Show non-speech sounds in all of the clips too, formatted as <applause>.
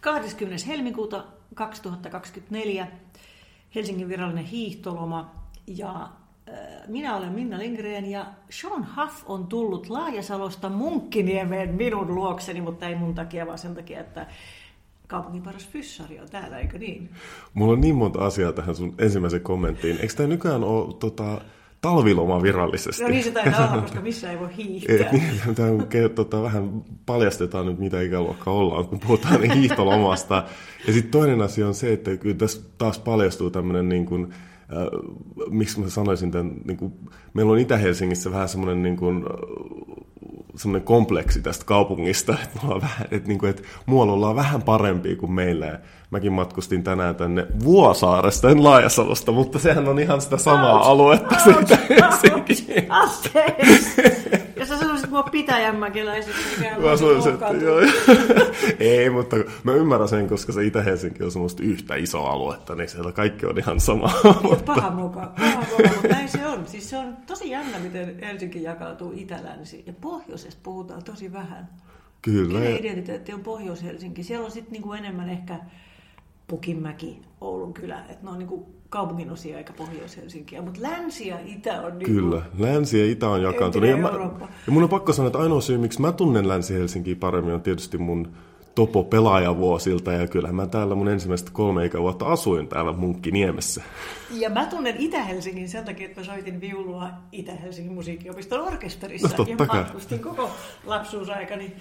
20. helmikuuta 2024 Helsingin virallinen hiihtoloma ja äh, minä olen Minna Lindgren ja Sean Huff on tullut Laajasalosta Munkkiniemeen minun luokseni, mutta ei mun takia, vaan sen takia, että kaupungin paras fyssari on täällä, eikö niin? Mulla on niin monta asiaa tähän sun ensimmäiseen kommenttiin. Eikö tämä nykyään ole tota, talviloma virallisesti. No niin se taitaa olla, <laughs> koska missä ei voi hiihtää. Et, niin, tämä tota, vähän paljastetaan nyt, mitä ikäluokka ollaan, kun puhutaan niin hiihtolomasta. Ja sitten toinen asia on se, että kyllä tässä taas paljastuu tämmöinen niin kuin, äh, miksi mä sanoisin tämän, niin kuin, meillä on Itä-Helsingissä vähän semmoinen niin kuin, semmoinen kompleksi tästä kaupungista, että, me vähän, että, niin kuin, että muualla ollaan vähän parempia kuin meillä. Mäkin matkustin tänään tänne Vuosaaresta, en Laajasalosta, mutta sehän on ihan sitä samaa ouch, aluetta ouch, siitä Helsinkiin. Ja sä sanoisit mua pitäjänmäkeläiseksi, mikä on sanoisin, että joo. <laughs> Ei, mutta mä ymmärrän sen, koska se Itä-Helsinki on semmoista yhtä isoa aluetta, niin siellä kaikki on ihan sama. Paha mukaan, paha mukaan, mutta näin se on. Siis se on tosi jännä, miten Helsinki jakautuu itä-länsi. Ja pohjoisesta puhutaan tosi vähän. Kyllä. Kenen identiteetti on Pohjois-Helsinki. Siellä on sitten niinku enemmän ehkä Pukinmäki, Oulun kylä, että ne on niin kaupungin osia eikä Pohjois-Helsinkiä, mutta länsi ja itä on niin Kyllä, länsi ja itä on jakantunut. Ja, mä, ja mun on pakko sanoa, että ainoa syy, miksi mä tunnen Länsi-Helsinkiä paremmin, on tietysti mun topo pelaajavuosilta, ja kyllähän mä täällä mun ensimmäistä kolme ikävuotta asuin täällä Munkkiniemessä. Ja mä tunnen Itä-Helsingin sen takia, että mä soitin viulua Itä-Helsingin musiikkiopiston orkesterissa, no, ja matkustin koko lapsuusaikani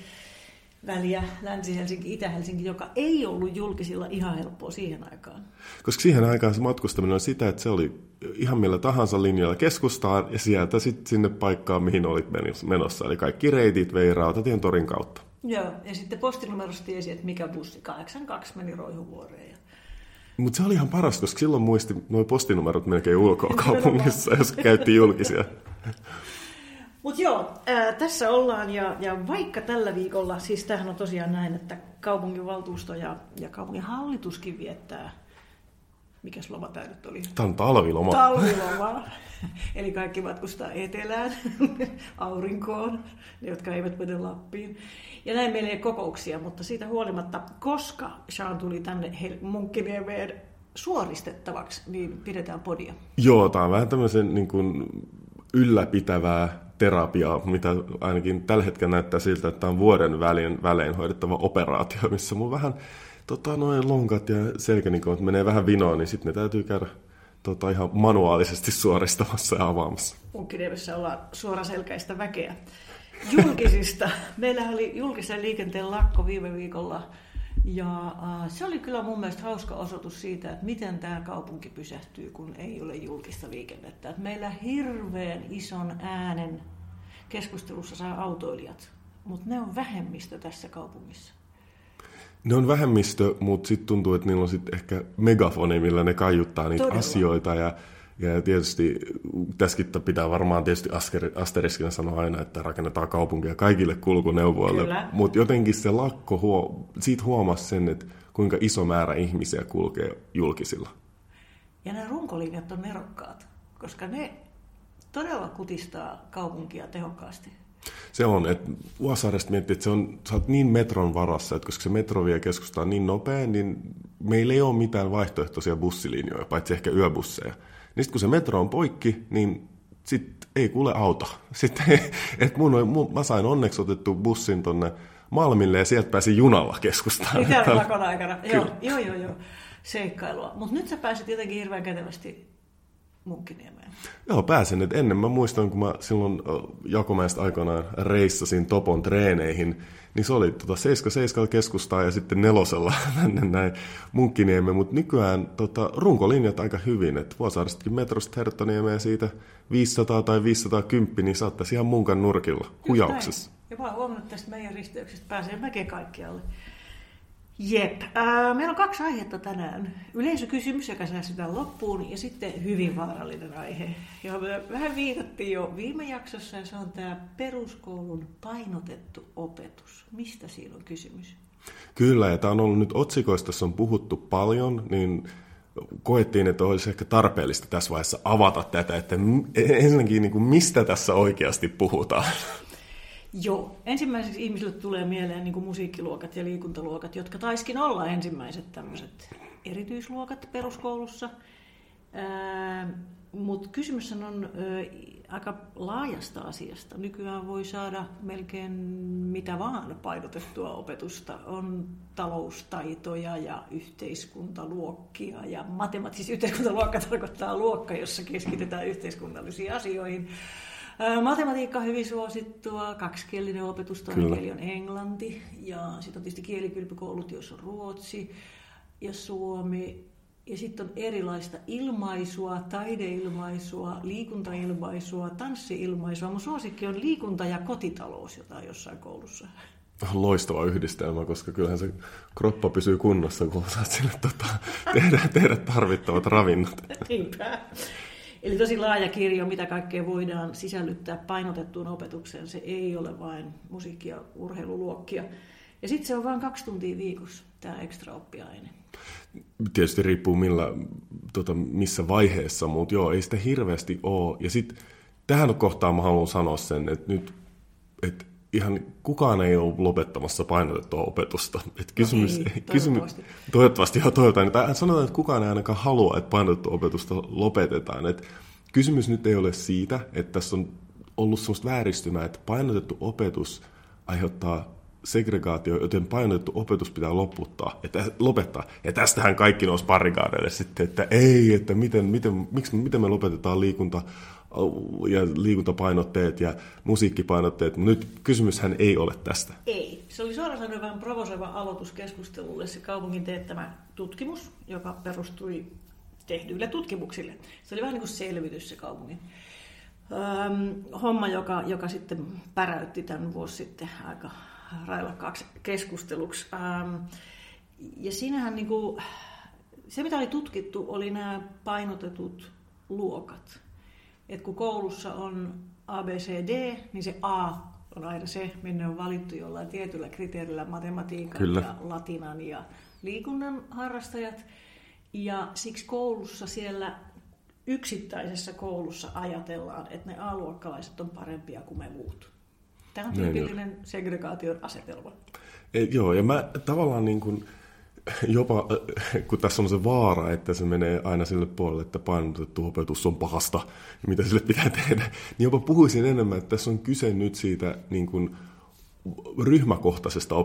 väliä Länsi-Helsinki, Itä-Helsinki, joka ei ollut julkisilla ihan helppoa siihen aikaan. Koska siihen aikaan se matkustaminen on sitä, että se oli ihan millä tahansa linjalla keskustaan ja sieltä sitten sinne paikkaan, mihin olit menossa. Eli kaikki reitit vei Rautatien torin kautta. Joo, ja sitten postinumerosta tiesi, että mikä bussi 82 meni Roihuvuoreen. Mutta se oli ihan paras, koska silloin muisti nuo postinumerot melkein ulkoa kaupungissa, jos käytti julkisia. <laughs> Mutta joo, ää, tässä ollaan ja, ja vaikka tällä viikolla, siis tämähän on tosiaan näin, että kaupunginvaltuusto ja, ja kaupungin hallituskin viettää, mikäs loma tämä nyt oli? Tämä on talviloma. Talviloma. <laughs> Eli kaikki matkustaa etelään, <laughs> aurinkoon, ne jotka eivät mene Lappiin. Ja näin meillä ei ole kokouksia, mutta siitä huolimatta, koska Sean tuli tänne Munkkiniemeen suoristettavaksi, niin pidetään podia. Joo, tämä on vähän tämmöisen niin kuin ylläpitävää terapiaa, mitä ainakin tällä hetkellä näyttää siltä, että on vuoden välein, välein hoidettava operaatio, missä mun vähän tota, noin lonkat ja selkänikot menee vähän vinoon, niin sitten ne täytyy käydä tota, ihan manuaalisesti suoristamassa ja avaamassa. Munkkiniemessä ollaan suoraselkäistä väkeä. Julkisista. Meillä oli julkisen liikenteen lakko viime viikolla ja äh, se oli kyllä mun mielestä hauska osoitus siitä, että miten tämä kaupunki pysähtyy, kun ei ole julkista liikennettä. Et meillä hirveän ison äänen keskustelussa saa autoilijat, mutta ne on vähemmistö tässä kaupungissa. Ne on vähemmistö, mutta sitten tuntuu, että niillä on sit ehkä megafoni, millä ne kaiuttaa niitä Todella. asioita. Ja ja tietysti tässäkin pitää varmaan tietysti asteriskinä sanoa aina, että rakennetaan kaupunkia kaikille kulkuneuvoille. Mutta jotenkin se lakko, huo, siitä huomasi sen, että kuinka iso määrä ihmisiä kulkee julkisilla. Ja nämä runkolinjat on nerokkaat, koska ne todella kutistaa kaupunkia tehokkaasti. Se on, että Vuosaaresta miettii, että se on, sä oot niin metron varassa, että koska se metro vie keskustaan niin nopea, niin meillä ei ole mitään vaihtoehtoisia bussilinjoja, paitsi ehkä yöbusseja. Niin sitten kun se metro on poikki, niin sitten ei kuule auto. <laughs> Sitten, et mun, mun, mä sain onneksi otettu bussin tonne Malmille ja sieltä pääsin junalla keskustaan. Ikään lakon aikana. Joo, joo, joo, joo. Seikkailua. Mutta nyt sä pääsit jotenkin hirveän kätevästi Munkkiniemeen. Joo, pääsin. Et ennen mä muistan, kun mä silloin Jakomäestä aikanaan reissasin Topon treeneihin, niin se oli tota 77 keskustaa ja sitten nelosella <laughs> tänne näin Munkkiniemeen, mutta nykyään tota, runkolinjat aika hyvin, että Vuosaaristakin metrosta Herttoniemeen siitä 500 tai 510, niin saattaisi ihan munkan nurkilla, hujauksessa. Ja mä oon huomannut, että tästä meidän risteyksestä pääsee mäkeä kaikkialle. Jep. Äh, meillä on kaksi aihetta tänään. Yleisökysymys, joka säästetään loppuun, ja sitten hyvin vaarallinen aihe, johon me vähän viitattiin jo viime jaksossa, ja se on tämä peruskoulun painotettu opetus. Mistä siinä on kysymys? Kyllä, ja tämä on ollut nyt otsikoista, on puhuttu paljon, niin koettiin, että olisi ehkä tarpeellista tässä vaiheessa avata tätä, että ensinnäkin niin kuin mistä tässä oikeasti puhutaan. Joo. Ensimmäiseksi ihmisille tulee mieleen niin kuin musiikkiluokat ja liikuntaluokat, jotka taiskin olla ensimmäiset tämmöiset erityisluokat peruskoulussa. Mutta kysymys on aika laajasta asiasta. Nykyään voi saada melkein mitä vaan painotettua opetusta. On taloustaitoja ja yhteiskuntaluokkia ja matemaattisesti yhteiskuntaluokka <laughs> tarkoittaa luokka, jossa keskitetään yhteiskunnallisiin asioihin. Matematiikka on hyvin suosittua, kaksikielinen opetus, toinen kieli on englanti ja sitten on tietysti kielikylpykoulut, joissa on ruotsi ja suomi ja sitten on erilaista ilmaisua, taideilmaisua, liikuntailmaisua, tanssiilmaisua. Mun suosikki on liikunta ja kotitalous, jota on jossain koulussa. Loistava yhdistelmä, koska kyllähän se kroppa pysyy kunnossa, kun osaat sille tota, <laughs> tehdä, tehdä tarvittavat ravinnot. Niinpä. Eli tosi laaja kirjo, mitä kaikkea voidaan sisällyttää painotettuun opetukseen. Se ei ole vain musiikki- ja urheiluluokkia. Ja sitten se on vain kaksi tuntia viikossa, tämä ekstra oppiaine. Tietysti riippuu millä, tota, missä vaiheessa, mutta joo, ei sitä hirveästi ole. Ja sitten tähän kohtaan mä haluan sanoa sen, että nyt että ihan kukaan ei ole lopettamassa painotettua opetusta. Että kysymys, no ei, <laughs> kysymys, toivottavasti. joo, toivotaan. Sanotaan, että kukaan ei ainakaan halua, että painotettua opetusta lopetetaan. Että kysymys nyt ei ole siitä, että tässä on ollut sellaista vääristymää, että painotettu opetus aiheuttaa segregaatio, joten painotettu opetus pitää loputtaa, että, lopettaa. Ja tästähän kaikki nousi parikaadeille sitten, että ei, että miten, miten, miksi, miten me lopetetaan liikunta ja liikuntapainotteet ja musiikkipainotteet. Nyt kysymyshän ei ole tästä. Ei. Se oli suoraan sanoen vähän provosoiva aloitus keskustelulle se kaupungin teettämä tutkimus, joka perustui tehdyille tutkimuksille. Se oli vähän niin kuin selvitys se kaupungin homma, joka, joka sitten päräytti tämän vuosi sitten aika railakkaaksi keskusteluksi. Ähm, ja siinähän niin kuin, se, mitä oli tutkittu, oli nämä painotetut luokat. Et kun koulussa on ABCD, niin se A on aina se, minne on valittu jollain tietyllä kriteerillä matematiikan Kyllä. ja latinan ja liikunnan harrastajat. Ja siksi koulussa siellä yksittäisessä koulussa ajatellaan, että ne A-luokkalaiset on parempia kuin me muut. Tämä on tyypillinen segregaation asetelma. E, joo, ja mä tavallaan niin kuin, jopa, kun tässä on se vaara, että se menee aina sille puolelle, että painotettu opetus on pahasta mitä sille pitää tehdä, niin jopa puhuisin enemmän, että tässä on kyse nyt siitä niin kuin, ryhmäkohtaisesta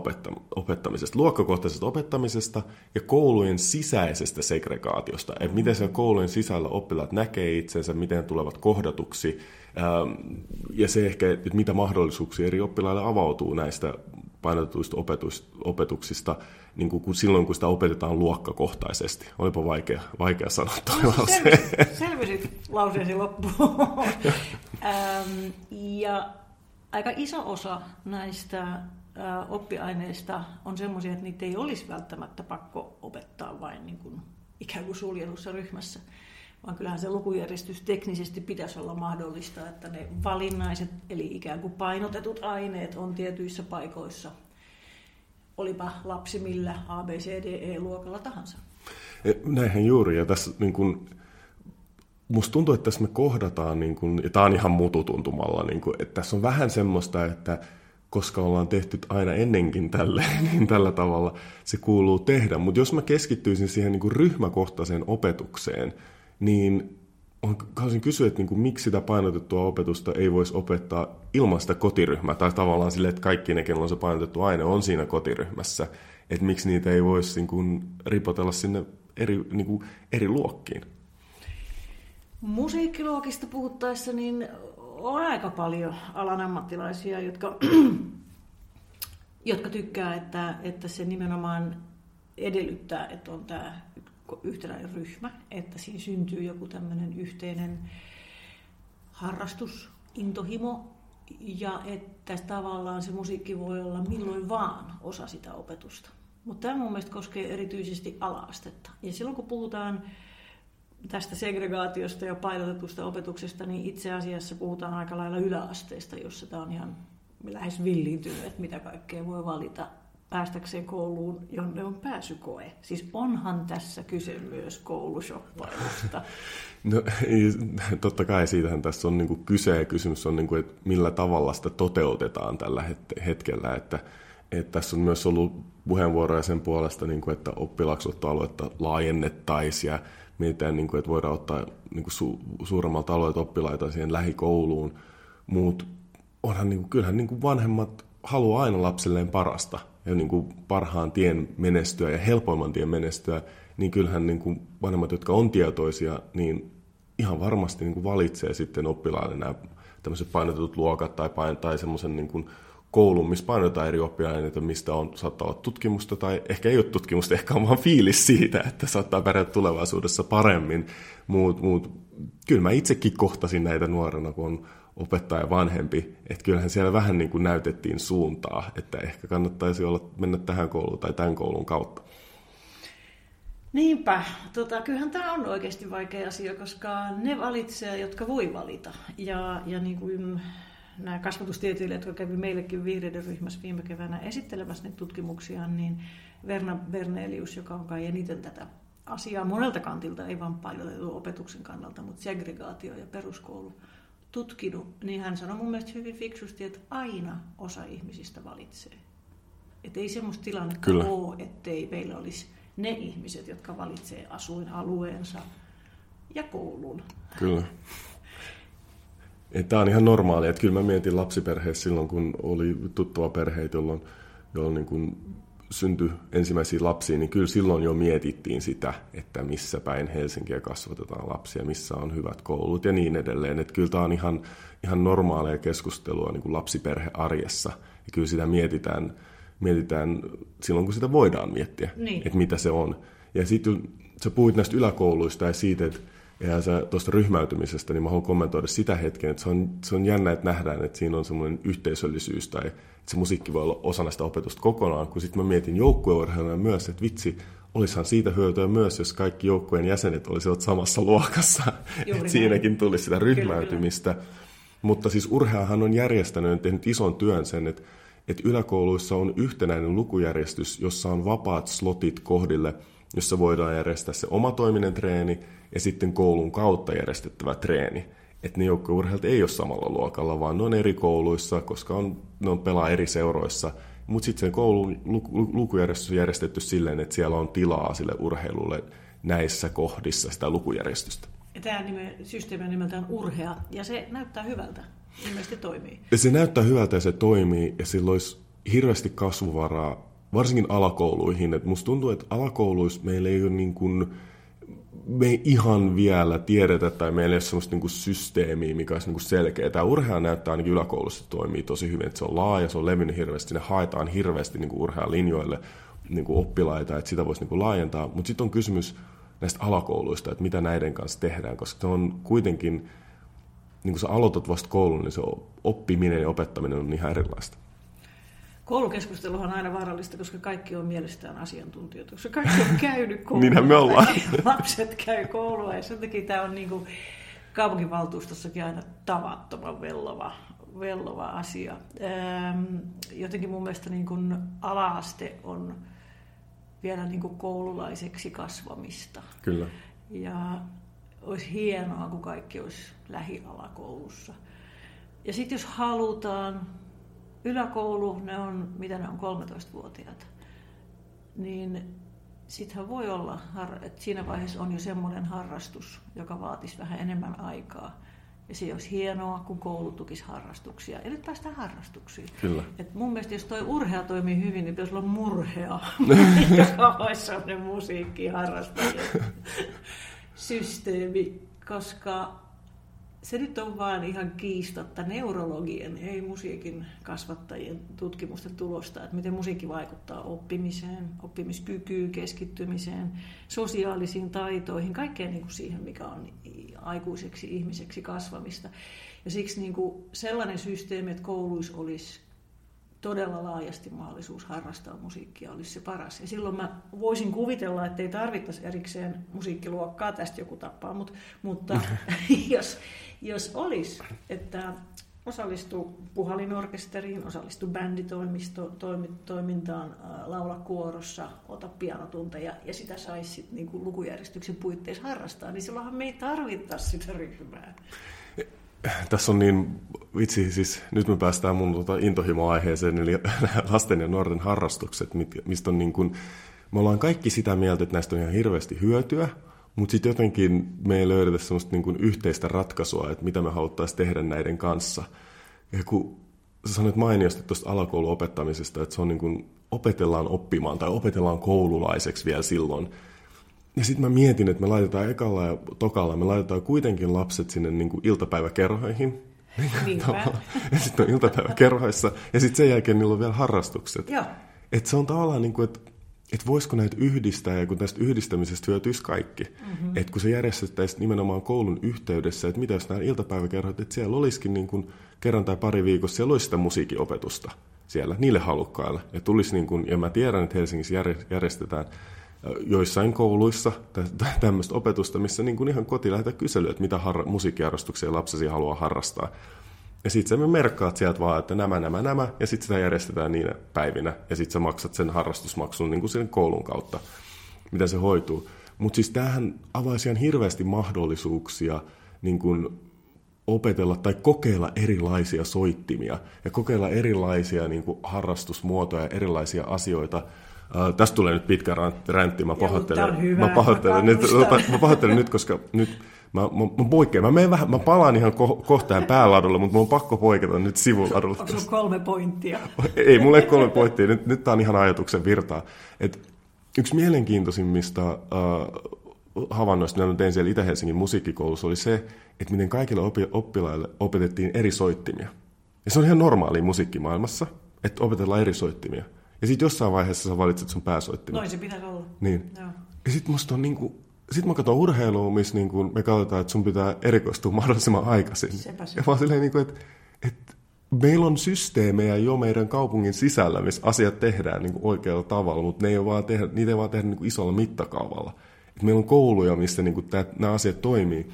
opettamisesta, luokkakohtaisesta opettamisesta ja koulujen sisäisestä segregaatiosta. Että miten siellä koulujen sisällä oppilaat näkee itsensä, miten tulevat kohdatuksi ähm, ja se ehkä, että mitä mahdollisuuksia eri oppilaille avautuu näistä painotetuista opetuksista niin kuin silloin, kun sitä opetetaan luokkakohtaisesti. Olipa vaikea, vaikea sanoa toi no, lause. Selvisit lauseesi loppuun. <laughs> ähm, ja aika iso osa näistä oppiaineista on sellaisia, että niitä ei olisi välttämättä pakko opettaa vain niin kuin ikään kuin suljetussa ryhmässä, vaan kyllähän se lukujärjestys teknisesti pitäisi olla mahdollista, että ne valinnaiset, eli ikään kuin painotetut aineet on tietyissä paikoissa, olipa lapsi millä A, B, C, D, E-luokalla tahansa. E, näinhän juuri, ja tässä niin kuin, musta tuntuu, että tässä me kohdataan, niin kun, ja tämä on ihan mututuntumalla, niin kun, että tässä on vähän semmoista, että koska ollaan tehty aina ennenkin tälle, <laughs> niin tällä tavalla se kuuluu tehdä. Mutta jos mä keskittyisin siihen niin ryhmäkohtaiseen opetukseen, niin haluaisin kysyä, että niin kuin, miksi sitä painotettua opetusta ei voisi opettaa ilman sitä kotiryhmää, tai tavallaan sille, että kaikki ne, kenellä on se painotettu aine, on siinä kotiryhmässä. Että miksi niitä ei voisi niin kuin, ripotella sinne eri, niin kuin, eri luokkiin. Musiikkiluokista puhuttaessa niin on aika paljon alan ammattilaisia, jotka, jotka tykkää, että, että se nimenomaan edellyttää, että on tämä yhtenäinen ryhmä, että siinä syntyy joku tämmöinen yhteinen harrastus, intohimo, ja että tavallaan se musiikki voi olla milloin vaan osa sitä opetusta. Mutta tämä mun mielestä koskee erityisesti alaastetta. Ja silloin kun puhutaan tästä segregaatiosta ja painotetusta opetuksesta, niin itse asiassa puhutaan aika lailla yläasteesta, jossa tämä on ihan lähes villiintynyt, että mitä kaikkea voi valita päästäkseen kouluun, jonne on pääsykoe. Siis onhan tässä kyse myös koulusoppailusta. <laughs> No totta kai siitähän tässä on niin kuin kyse ja kysymys on, niin kuin, että millä tavalla sitä toteutetaan tällä hetkellä. Että, että tässä on myös ollut puheenvuoroja sen puolesta, kuin, että oppilaksottoaluetta laajennettaisiin ja mietitään, niin kuin, että voidaan ottaa niin kuin su, suuremmalta alueelta oppilaita siihen lähikouluun. Mutta onhan niin kuin, kyllähän niin kuin vanhemmat haluaa aina lapselleen parasta ja niin kuin parhaan tien menestyä ja helpoimman tien menestyä, niin kyllähän niin kuin vanhemmat, jotka on tietoisia, niin ihan varmasti niin kuin valitsee sitten oppilaille nämä tämmöiset painotetut luokat tai, pain, tai semmoisen niin kuin koulun, missä painotetaan eri oppiaineita, mistä on, saattaa olla tutkimusta tai ehkä ei ole tutkimusta, ehkä on vaan fiilis siitä, että saattaa pärjätä tulevaisuudessa paremmin. Muut, muut. Kyllä mä itsekin kohtasin näitä nuorena, kun on opettaja vanhempi, että kyllähän siellä vähän niin kuin näytettiin suuntaa, että ehkä kannattaisi olla, mennä tähän kouluun tai tämän koulun kautta. Niinpä. Tota, kyllähän tämä on oikeasti vaikea asia, koska ne valitsee, jotka voi valita. Ja, ja niin kuin nämä kasvatustieteilijät, jotka kävi meillekin vihreiden ryhmässä viime keväänä esittelemässä niitä tutkimuksia, niin Verna Bernelius, joka on kai eniten tätä asiaa monelta kantilta, ei vain paljon opetuksen kannalta, mutta segregaatio ja peruskoulu tutkinut, niin hän sanoi mun mielestä hyvin fiksusti, että aina osa ihmisistä valitsee. Että ei semmoista tilannetta Kyllä. ole, ettei meillä olisi ne ihmiset, jotka valitsee asuinalueensa ja koulun. Kyllä. Tämä on ihan normaalia. Että kyllä mä mietin lapsiperheessä silloin, kun oli tuttua perheitä, jolloin, jolloin niin kuin syntyi ensimmäisiä lapsia, niin kyllä silloin jo mietittiin sitä, että missä päin Helsinkiä kasvatetaan lapsia, missä on hyvät koulut ja niin edelleen. Että kyllä tämä on ihan, ihan normaalia keskustelua niin kuin lapsiperhearjessa. Ja kyllä sitä mietitään, mietitään silloin, kun sitä voidaan miettiä, niin. että mitä se on. Ja sitten sä puhuit näistä yläkouluista ja siitä, että ja sä tuosta ryhmäytymisestä, niin mä haluan kommentoida sitä hetken, että se on, se on jännä, että nähdään, että siinä on semmoinen yhteisöllisyys tai että se musiikki voi olla osana sitä opetusta kokonaan, kun sitten mä mietin joukkueurheilua myös, että vitsi, olisihan siitä hyötyä myös, jos kaikki joukkueen jäsenet olisivat samassa luokassa. <laughs> että siinäkin tulisi sitä ryhmäytymistä. Kyllä, kyllä. Mutta siis urheahan on järjestänyt ja tehnyt ison työn sen, että, että yläkouluissa on yhtenäinen lukujärjestys, jossa on vapaat slotit kohdille, jossa voidaan järjestää se omatoiminen treeni ja sitten koulun kautta järjestettävä treeni. Että ne joukkueurheilijat ei ole samalla luokalla, vaan ne on eri kouluissa, koska on, ne on pelaa eri seuroissa. Mutta sitten sen koulun lukujärjestys on järjestetty silleen, että siellä on tilaa sille urheilulle näissä kohdissa sitä lukujärjestystä. Tämä nime, systeemi on nimeltään Urhea, ja se näyttää hyvältä. Ilmeisesti toimii. Ja se näyttää hyvältä ja se toimii, ja sillä olisi hirveästi kasvuvaraa, varsinkin alakouluihin. Et musta tuntuu, että alakouluissa meillä ei ole niin kuin me ei ihan vielä tiedetä tai meillä ei ole sellaista niin systeemiä, mikä olisi niin selkeä. Tämä urhea näyttää ainakin yläkoulussa toimii tosi hyvin, että se on laaja, se on levinnyt hirveästi, sinne haetaan hirveästi niin urhealinjoille niin oppilaita, että sitä voisi niin laajentaa. Mutta sitten on kysymys näistä alakouluista, että mitä näiden kanssa tehdään, koska se on kuitenkin, niin kun sä aloitat vasta koulun, niin se oppiminen ja opettaminen on ihan erilaista. Koulukeskusteluhan on aina vaarallista, koska kaikki on mielestään asiantuntijoita, koska kaikki on käynyt koulua. <laughs> Niinhän me ollaan. <laughs> Lapset käy koulua ja sen takia tämä on niin kuin kaupunginvaltuustossakin aina tavattoman vellova, vellova asia. Jotenkin mun mielestä niin kuin ala-aste on vielä niin kuin koululaiseksi kasvamista. Kyllä. Ja olisi hienoa, kun kaikki olisi lähialakoulussa. Ja sitten jos halutaan yläkoulu, ne on, mitä ne on, 13-vuotiaat, niin sittenhän voi olla, että siinä vaiheessa on jo semmoinen harrastus, joka vaatisi vähän enemmän aikaa. Ja se olisi hienoa, kun koulu tukisi harrastuksia. Ja nyt päästään harrastuksiin. Kyllä. Et mun mielestä, jos toi urhea toimii hyvin, niin pitäisi olla murhea, <laughs> joka olisi sellainen musiikkiharrastajien systeemi. Koska se nyt on vaan ihan kiistatta neurologien, ei musiikin kasvattajien tutkimusten tulosta, että miten musiikki vaikuttaa oppimiseen, oppimiskykyyn, keskittymiseen, sosiaalisiin taitoihin, kaikkeen niin kuin siihen, mikä on aikuiseksi ihmiseksi kasvamista. Ja siksi niin kuin sellainen systeemi, että kouluissa olisi todella laajasti mahdollisuus harrastaa musiikkia olisi se paras. Ja silloin mä voisin kuvitella, että ei tarvittaisi erikseen musiikkiluokkaa, tästä joku tappaa, mutta, mutta <laughs> jos, jos olisi, että osallistu puhalinorkesteriin, osallistu bänditoimintaan, laula kuorossa, ota pianotunteja ja sitä saisi niin lukujärjestyksen puitteissa harrastaa, niin silloinhan me ei tarvittaisi sitä ryhmää. Tässä on niin, vitsi, siis nyt me päästään mun tuota intohimo-aiheeseen, eli <laughs> lasten ja nuorten harrastukset, mistä on niin kuin, me ollaan kaikki sitä mieltä, että näistä on ihan hirveästi hyötyä, mutta sitten jotenkin me ei löydetä semmoista niin kuin yhteistä ratkaisua, että mitä me haluttaisiin tehdä näiden kanssa. Ja kun sä sanoit mainiosti tuosta alakoulun opettamisesta, että se on niin kuin opetellaan oppimaan tai opetellaan koululaiseksi vielä silloin. Ja sitten mä mietin, että me laitetaan ekalla ja tokalla, me laitetaan kuitenkin lapset sinne <laughs> niin kuin iltapäiväkerhoihin. ja sitten on iltapäiväkerhoissa ja sitten sen jälkeen niillä on vielä harrastukset. Että se on tavallaan niin kuin, että että voisiko näitä yhdistää, ja kun tästä yhdistämisestä hyötyisi kaikki. Mm-hmm. Että kun se järjestettäisiin nimenomaan koulun yhteydessä, että mitä jos nämä iltapäiväkerhot, että siellä olisikin niin kuin kerran tai pari viikossa, siellä olisi sitä musiikinopetusta siellä niille halukkaille. Ja, tulisi niin kuin, ja mä tiedän, että Helsingissä järjestetään joissain kouluissa tämmöistä opetusta, missä niin kuin ihan koti lähetä kyselyä, että mitä har- musiikkiharrastuksia lapsesi haluaa harrastaa. Ja sitten sä merkkaat sieltä vaan, että nämä, nämä, nämä, ja sitten sitä järjestetään niinä päivinä, ja sitten sä maksat sen harrastusmaksun niin kuin sen koulun kautta, miten se hoituu. Mutta siis tämähän avaisi ihan hirveästi mahdollisuuksia niin kuin opetella tai kokeilla erilaisia soittimia ja kokeilla erilaisia niin kuin harrastusmuotoja, erilaisia asioita. Uh, tästä tulee nyt pitkä räntti, mä pahoittelen, mä pahoittelen, nyt, mä pahoittelen nyt, koska nyt Mä, mä, mä poikkean. Mä, menen vähän, mä palaan ihan ko, kohtaan pääladulle, mutta mun on pakko poiketa nyt sivuladulle. Onko sulla kolme pointtia? <laughs> ei, mulla ei kolme pointtia. Nyt, nyt tää on ihan ajatuksen virtaa. Et yksi mielenkiintoisimmista äh, havainnoista, mitä mä tein siellä Itä-Helsingin musiikkikoulussa, oli se, että miten kaikille opi- oppilaille opetettiin eri soittimia. Ja se on ihan normaali musiikkimaailmassa, että opetellaan eri soittimia. Ja sitten jossain vaiheessa sä valitset sun pääsoittimen. Noin se pitäisi olla. Niin. Joo. Ja sitten musta on niinku sitten mä katson urheilua, missä niin kuin me katsotaan, että sun pitää erikoistua mahdollisimman aikaisin. Sepä se. Ja vaan silleen, niin kuin, että, että meillä on systeemejä jo meidän kaupungin sisällä, missä asiat tehdään niin kuin oikealla tavalla, mutta ne ei vaan tehdä, niitä ei vaan tehdä niin kuin isolla mittakaavalla. Et meillä on kouluja, missä niin kuin tämä, nämä asiat toimii,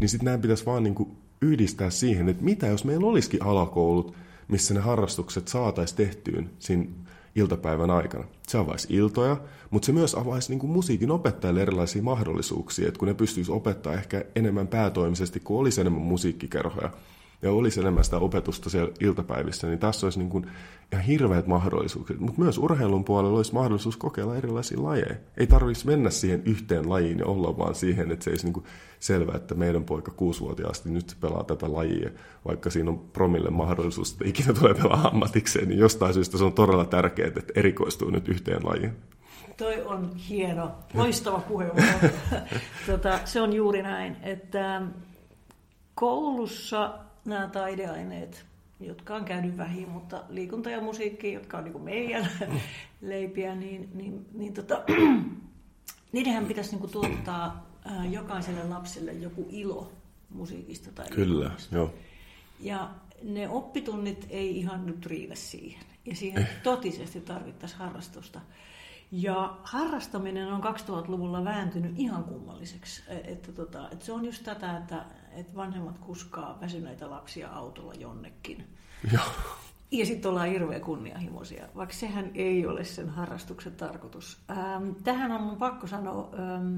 niin sitten nämä pitäisi vaan niin kuin yhdistää siihen, että mitä jos meillä olisikin alakoulut, missä ne harrastukset saataisiin tehtyyn siinä iltapäivän aikana. Se avaisi iltoja, mutta se myös avaisi niin kuin musiikin opettajille erilaisia mahdollisuuksia, että kun ne pystyisi opettaa ehkä enemmän päätoimisesti, kun olisi enemmän musiikkikerhoja ja olisi enemmän sitä opetusta siellä iltapäivissä, niin tässä olisi niin kuin ihan hirveät mahdollisuudet. Mutta myös urheilun puolella olisi mahdollisuus kokeilla erilaisia lajeja. Ei tarvitsisi mennä siihen yhteen lajiin ja olla vaan siihen, että se olisi niin kuin selvä, että meidän poika kuusivuotiaasti nyt pelaa tätä lajia, vaikka siinä on promille mahdollisuus, että ikinä tulee pelaa ammatikseen, niin jostain syystä se on todella tärkeää, että erikoistuu nyt yhteen lajiin. Toi on hieno, loistava puheenvuoro. <laughs> tota, se on juuri näin, että koulussa nämä taideaineet, jotka on käynyt vähin, mutta liikunta ja musiikki, jotka on niin kuin meidän leipiä, niin, niin, niin tota, niidenhän pitäisi niin tuottaa ää, jokaiselle lapselle joku ilo musiikista tai Kyllä, joo. Ja ne oppitunnit ei ihan nyt riitä siihen. Ja siihen eh. totisesti tarvittaisiin harrastusta. Ja harrastaminen on 2000-luvulla vääntynyt ihan kummalliseksi. E, että, tota, että se on just tätä, että, että vanhemmat kuskaa väsyneitä lapsia autolla jonnekin. Ja, ja sitten ollaan hirveän kunnianhimoisia, vaikka sehän ei ole sen harrastuksen tarkoitus. Ähm, tähän on mun pakko sanoa ähm,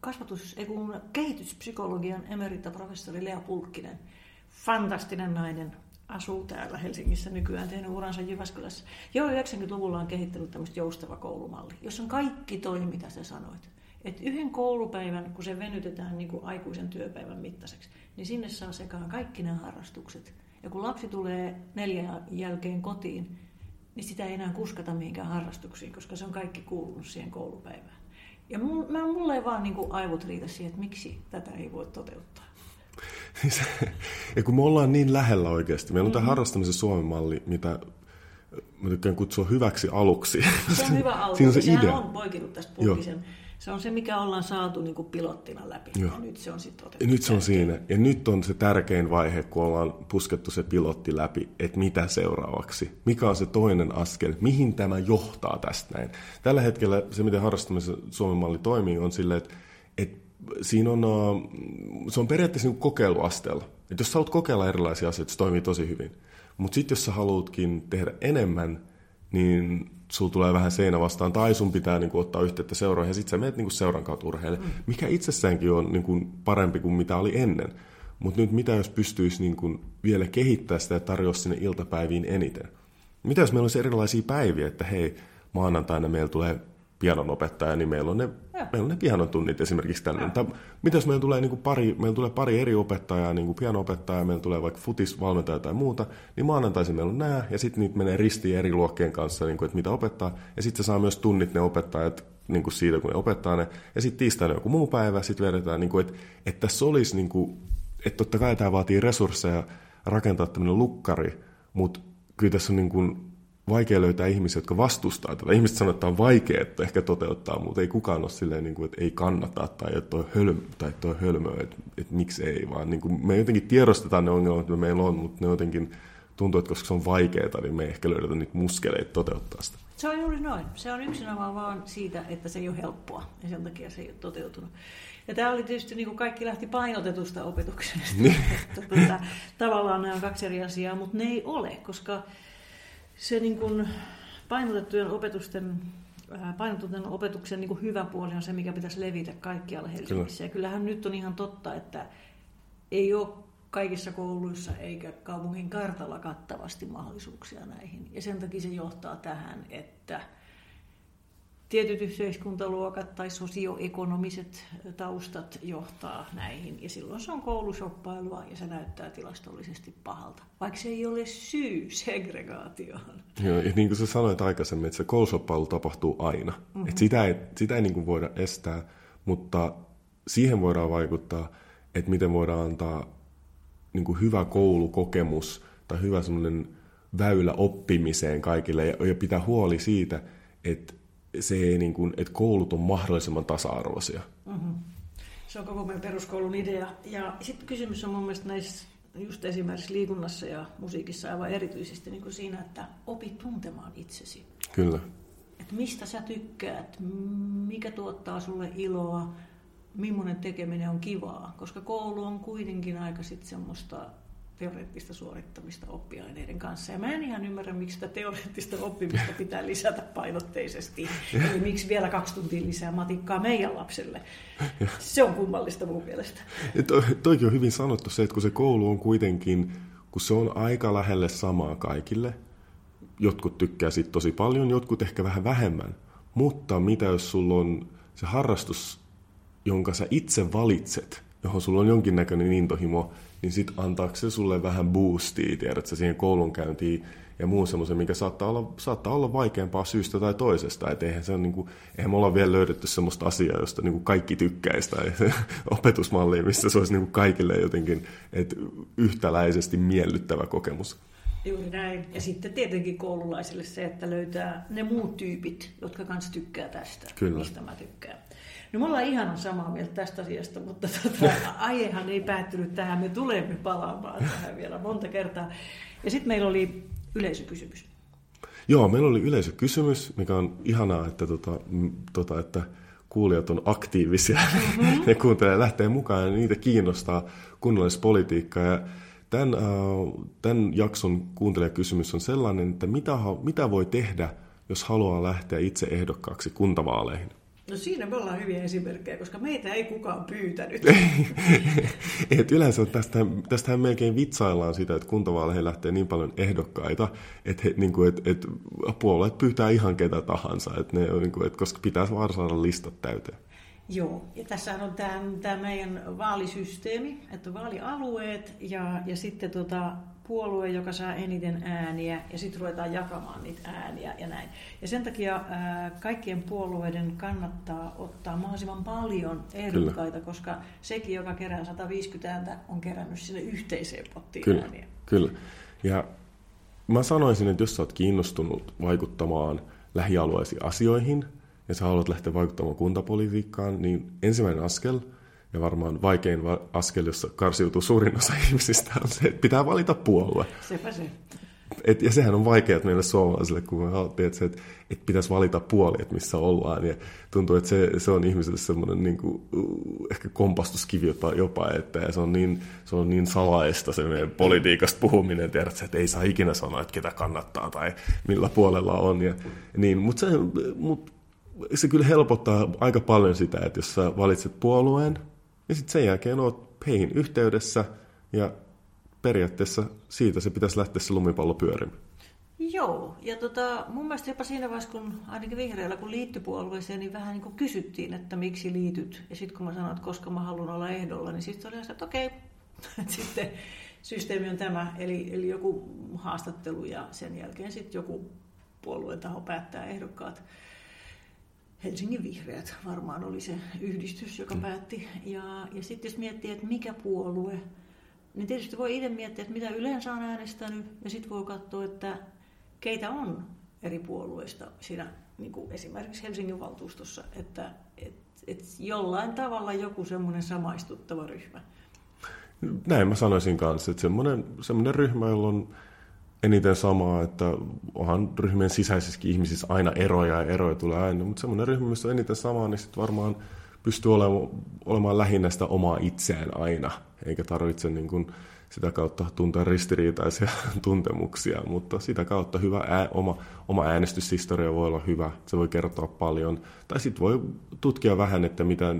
kasvatus, ei kun kehityspsykologian emeritaprofessori Lea Pulkkinen. Fantastinen nainen, asuu täällä Helsingissä nykyään, tehnyt uransa Jyväskylässä. Jo 90-luvulla on kehittänyt tämmöistä joustava koulumalli, jossa on kaikki toi, mitä sä sanoit. Et yhden koulupäivän, kun se venytetään niin kuin aikuisen työpäivän mittaiseksi, niin sinne saa sekaan kaikki nämä harrastukset. Ja kun lapsi tulee neljän jälkeen kotiin, niin sitä ei enää kuskata mihinkään harrastuksiin, koska se on kaikki kuulunut siihen koulupäivään. Ja mulla ei vaan niin kuin aivot riitä siihen, että miksi tätä ei voi toteuttaa. <laughs> Siis, ja kun me ollaan niin lähellä oikeasti, meillä on mm-hmm. tämä harrastamisen Suomen malli, mitä mä tykkään kutsua hyväksi aluksi. Se on hyvä <laughs> alku. Siinä on se Sehän idea. on poikittu tästä pulkisen. Se on se, mikä ollaan saatu niin kuin pilottina läpi. Joo. Ja nyt se on sitten otettu. Ja nyt se on siinä. Ja nyt on se tärkein vaihe, kun ollaan puskettu se pilotti läpi, että mitä seuraavaksi. Mikä on se toinen askel? Mihin tämä johtaa tästä näin? Tällä hetkellä se, miten harrastamisen Suomen malli toimii, on silleen, että, että siinä on, se on periaatteessa niin kokeiluasteella. Että jos sä haluat kokeilla erilaisia asioita, se toimii tosi hyvin. Mutta sitten jos sä haluatkin tehdä enemmän, niin sulla tulee vähän seinä vastaan, tai sun pitää niin kuin, ottaa yhteyttä seuroihin, ja sitten sä menet niin kuin, seuran kautta urheille, mm. mikä itsessäänkin on niin kuin, parempi kuin mitä oli ennen. Mutta nyt mitä jos pystyisi niin kuin, vielä kehittää sitä ja tarjoa sinne iltapäiviin eniten? Mitä jos meillä olisi erilaisia päiviä, että hei, maanantaina meillä tulee pianon opettaja, niin meillä on ne, meillä on ne pianon tunnit esimerkiksi tällainen. Tai mitä jos meillä tulee, niin kuin pari, meillä tulee pari eri opettajaa, niin kuin piano-opettaja, meillä tulee vaikka futisvalmentaja tai muuta, niin maanantaisin meillä on nämä, ja sitten niitä menee ristiin eri luokkien kanssa, niin kuin, että mitä opettaa, ja sitten se saa myös tunnit ne opettajat niin kuin siitä, kun ne opettaa ne, ja sitten tiistaina joku muu päivä, sitten vedetään, niin kuin, että, että tässä olisi, niin kuin, että totta kai tämä vaatii resursseja rakentaa tämmöinen lukkari, mutta kyllä tässä on niin kuin, vaikea löytää ihmisiä, jotka vastustaa tätä. Ihmiset sanoo, että on vaikea että ehkä toteuttaa, mutta ei kukaan ole silleen, niin kuin, että ei kannata tai että toi hölmö, tai toi hölmö että, että miksi ei, vaan niin kuin, me jotenkin tiedostetaan ne ongelmat, mitä meillä on, mutta ne jotenkin tuntuu, että koska se on vaikeaa, niin me ei ehkä löydetä niitä muskeleita toteuttaa sitä. Se on juuri noin. Se on yksinomaan vaan siitä, että se ei ole helppoa ja sen takia se ei ole toteutunut. Ja tämä oli tietysti, niin kuin kaikki lähti painotetusta opetuksesta. Niin. <laughs> että, tuota, tavallaan nämä on kaksi eri asiaa, mutta ne ei ole, koska se niin kuin painotettujen opetusten painotetun opetuksen niin kuin hyvä puoli on se, mikä pitäisi levitä kaikkialle Helsingissä. Kyllä. Ja kyllähän nyt on ihan totta, että ei ole kaikissa kouluissa eikä kaupungin kartalla kattavasti mahdollisuuksia näihin. Ja sen takia se johtaa tähän, että tietyt yhteiskuntaluokat tai sosioekonomiset taustat johtaa näihin. Ja silloin se on koulusoppailua ja se näyttää tilastollisesti pahalta, vaikka se ei ole syy segregaatioon. Joo, ja niin kuin sä sanoit aikaisemmin, että se koulusoppailu tapahtuu aina. Mm-hmm. Että sitä ei, sitä ei niin kuin voida estää, mutta siihen voidaan vaikuttaa, että miten voidaan antaa niin kuin hyvä koulukokemus tai hyvä semmoinen väylä oppimiseen kaikille ja, ja pitää huoli siitä, että se ei niin kuin, että koulut on mahdollisimman tasa-arvoisia. Mm-hmm. Se on koko meidän peruskoulun idea. Ja sitten kysymys on mun mielestä näissä just esimerkiksi liikunnassa ja musiikissa aivan erityisesti niin kuin siinä, että opi tuntemaan itsesi. Kyllä. Että mistä sä tykkäät, mikä tuottaa sulle iloa, millainen tekeminen on kivaa, koska koulu on kuitenkin aika sitten semmoista teoreettista suorittamista oppiaineiden kanssa. Ja mä en ihan ymmärrä, miksi sitä teoreettista oppimista pitää lisätä painotteisesti. Eli miksi vielä kaksi tuntia lisää matikkaa meidän lapselle. Se on kummallista mun mielestä. To, toikin on hyvin sanottu se, että kun se koulu on kuitenkin, kun se on aika lähelle samaa kaikille, jotkut tykkää siitä tosi paljon, jotkut ehkä vähän vähemmän. Mutta mitä jos sulla on se harrastus, jonka sä itse valitset, johon sulla on jonkinnäköinen intohimo, niin sit antaako se sulle vähän boostia, tiedätkö, siihen koulunkäyntiin ja muu semmoisen, mikä saattaa olla, saattaa olla vaikeampaa syystä tai toisesta. Et eihän, se on, niin kuin, eihän me olla vielä löydetty semmoista asiaa, josta niin kuin kaikki tykkäisi tai <laughs> opetusmallia, missä se olisi niin kuin kaikille jotenkin et yhtäläisesti miellyttävä kokemus. Juuri näin. Ja sitten tietenkin koululaisille se, että löytää ne muut tyypit, jotka kanssa tykkää tästä, Kyllä. mistä mä tykkään. No me ollaan ihan samaa mieltä tästä asiasta, mutta tota, aihehan ei päättynyt tähän. Me tulemme palaamaan tähän vielä monta kertaa. Ja sitten meillä oli yleisökysymys. Joo, meillä oli yleisökysymys, mikä on ihanaa, että, tota, tota, että kuulijat on aktiivisia. Mm-hmm. <laughs> ne kuuntelee lähtee mukaan ja niitä kiinnostaa kunnallispolitiikka. Ja tämän, uh, tämän jakson kuuntelijakysymys on sellainen, että mitä, mitä voi tehdä, jos haluaa lähteä itse ehdokkaaksi kuntavaaleihin? No siinä me ollaan hyviä esimerkkejä, koska meitä ei kukaan pyytänyt. <laughs> et yleensä tästä, tästähän melkein vitsaillaan sitä, että kuntavaaleihin lähtee niin paljon ehdokkaita, että, he, niin kuin, että, että puolueet pyytää ihan ketä tahansa, että ne, niin kuin, että koska pitää vaan saada listat täyteen. Joo, ja tässä on tämä, tämä meidän vaalisysteemi, että vaalialueet ja, ja sitten tuota, puolue, joka saa eniten ääniä, ja sitten ruvetaan jakamaan niitä ääniä ja näin. Ja sen takia ää, kaikkien puolueiden kannattaa ottaa mahdollisimman paljon ehdokkaita, Kyllä. koska sekin, joka kerää 150 ääntä, on kerännyt sinne yhteiseen pottiin Kyllä. ääniä. Kyllä. Ja mä sanoisin, että jos sä oot kiinnostunut vaikuttamaan lähialueisiin asioihin, ja sä haluat lähteä vaikuttamaan kuntapolitiikkaan, niin ensimmäinen askel – ja varmaan vaikein askel, jossa karsiutuu suurin osa <laughs> ihmisistä, on se, että pitää valita puolue. Sepä se. et, ja sehän on vaikeaa meille suomalaisille, kun me haluttiin, että, että, että pitäisi valita puoli, että missä ollaan. Ja tuntuu, että se, se on ihmiselle semmoinen niin kuin, uh, ehkä kompastuskivi jopa, jopa että ja se, on niin, se on niin salaista se meidän politiikasta puhuminen, tiedät, että ei saa ikinä sanoa, että ketä kannattaa tai millä puolella on. Ja, niin, mutta se, mut, se kyllä helpottaa aika paljon sitä, että jos sä valitset puolueen, ja sitten sen jälkeen oot heihin yhteydessä, ja periaatteessa siitä se pitäisi lähteä se lumipallo pyörimään. Joo, ja tota, mun mielestä jopa siinä vaiheessa, kun ainakin vihreällä kun liittyi puolueeseen, niin vähän niin kuin kysyttiin, että miksi liityt. Ja sitten kun mä sanoin, että koska mä haluan olla ehdolla, niin sitten oli että okei, <laughs> okay. sitten systeemi on tämä, eli, eli joku haastattelu ja sen jälkeen sitten joku puolueen taho päättää ehdokkaat. Helsingin Vihreät varmaan oli se yhdistys, joka mm. päätti. Ja, ja sitten jos miettii, että mikä puolue, niin tietysti voi itse miettiä, että mitä yleensä on äänestänyt, ja sitten voi katsoa, että keitä on eri puolueista siinä niin kuin esimerkiksi Helsingin valtuustossa, että et, et jollain tavalla joku semmoinen samaistuttava ryhmä. Näin mä sanoisin kanssa, että semmoinen, semmoinen ryhmä, jolla on eniten samaa, että onhan ryhmien sisäisissäkin ihmisissä aina eroja ja eroja tulee aina, mutta semmoinen ryhmä, missä on eniten samaa, niin sitten varmaan pystyy olemaan, olemaan lähinnä sitä omaa itseään aina, eikä tarvitse niin kuin sitä kautta tuntea ristiriitaisia <laughs> tuntemuksia, mutta sitä kautta hyvä ää, oma, oma äänestyshistoria voi olla hyvä, se voi kertoa paljon, tai sitten voi tutkia vähän, että mitä,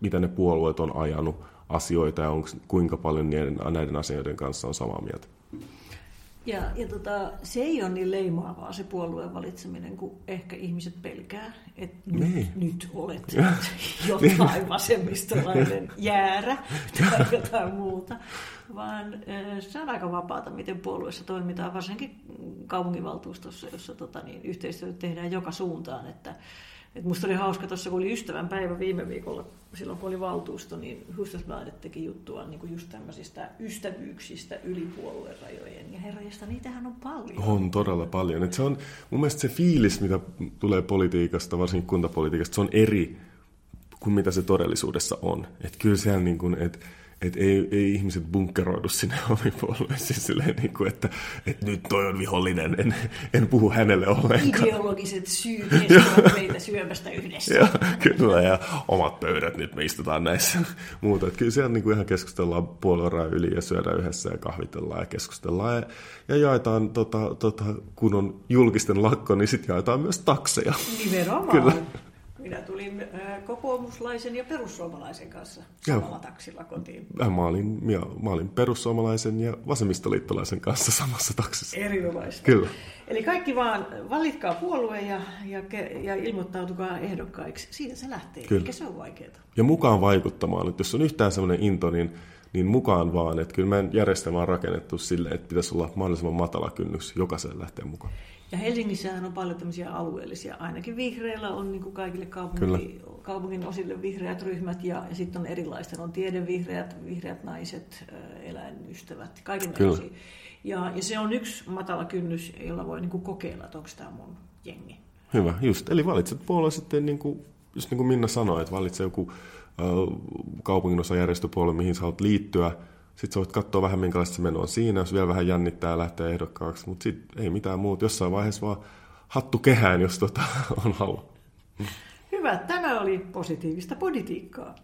mitä ne puolueet on ajanut asioita ja onko, kuinka paljon näiden, näiden asioiden kanssa on samaa mieltä. Ja, ja tota, se ei ole niin leimaavaa se puolueen valitseminen, kun ehkä ihmiset pelkää, että niin. nyt, nyt olet <laughs> jotain vasemmistolainen <laughs> jäärä tai jotain muuta, vaan se on aika vapaata, miten puolueessa toimitaan, varsinkin kaupunginvaltuustossa, jossa tota, niin, yhteistyötä tehdään joka suuntaan, että et musta oli hauska tuossa, kun oli ystävän päivä viime viikolla, silloin kun oli valtuusto, niin Hustasbladet teki juttua niin kuin just tämmöisistä ystävyyksistä yli rajojen. Ja herrajasta, niitähän on paljon. On todella paljon. Et se on, mun mielestä se fiilis, mitä tulee politiikasta, varsinkin kuntapolitiikasta, se on eri kuin mitä se todellisuudessa on. Että kyllä siellä niin kuin, että että ei, ei ihmiset bunkkeroidu sinne <laughs> omiin puolueisiin silleen, niin kuin, että, että nyt toi on vihollinen, en, en puhu hänelle ollenkaan. Ideologiset syyt estävät meitä syömästä yhdessä. ja, kyllä, ja omat pöydät nyt me istutaan näissä muuta. Että kyllä siellä niin kuin ihan keskustellaan puolueen yli ja syödään yhdessä ja kahvitellaan ja keskustellaan. Ja, ja jaetaan, tota, tota, kun on julkisten lakko, niin sitten jaetaan myös takseja. Nimenomaan. Kyllä. Minä tulin äh, kokoomuslaisen ja perussuomalaisen kanssa samalla taksilla kotiin. Mä olin, mä olin perussuomalaisen ja vasemmistoliittolaisen kanssa samassa taksissa. Erinomaista. Kyllä. Eli kaikki vaan valitkaa puolue ja, ja, ja ilmoittautukaa ehdokkaiksi. Siitä se lähtee, Kyllä. eikä se ole vaikeaa. Ja mukaan vaikuttamaan. Että jos on yhtään sellainen into, niin niin mukaan vaan. Että kyllä meidän järjestelmä on rakennettu sille, että pitäisi olla mahdollisimman matala kynnys jokaiselle lähteä mukaan. Ja Helsingissähän on paljon tämmöisiä alueellisia, ainakin vihreillä on niin kuin kaikille kaupungin, kaupungin osille vihreät ryhmät ja, ja sitten on erilaista, on tiedevihreät, vihreät naiset, eläinystävät, kaiken Ja, ja se on yksi matala kynnys, jolla voi niin kuin kokeilla, että onko tämä mun jengi. Hyvä, just. Eli valitset puolue sitten, niin kuin, just niin kuin Minna sanoi, että valitse joku kaupungin järjestöpuolue, mihin sä haluat liittyä. Sitten sä voit katsoa vähän, minkälaista se meno on siinä, jos vielä vähän jännittää ja lähtee ehdokkaaksi. Mutta sitten ei mitään muuta. Jossain vaiheessa vaan hattu kehään, jos tota <laughs> on halu. Hyvä, tämä oli positiivista politiikkaa.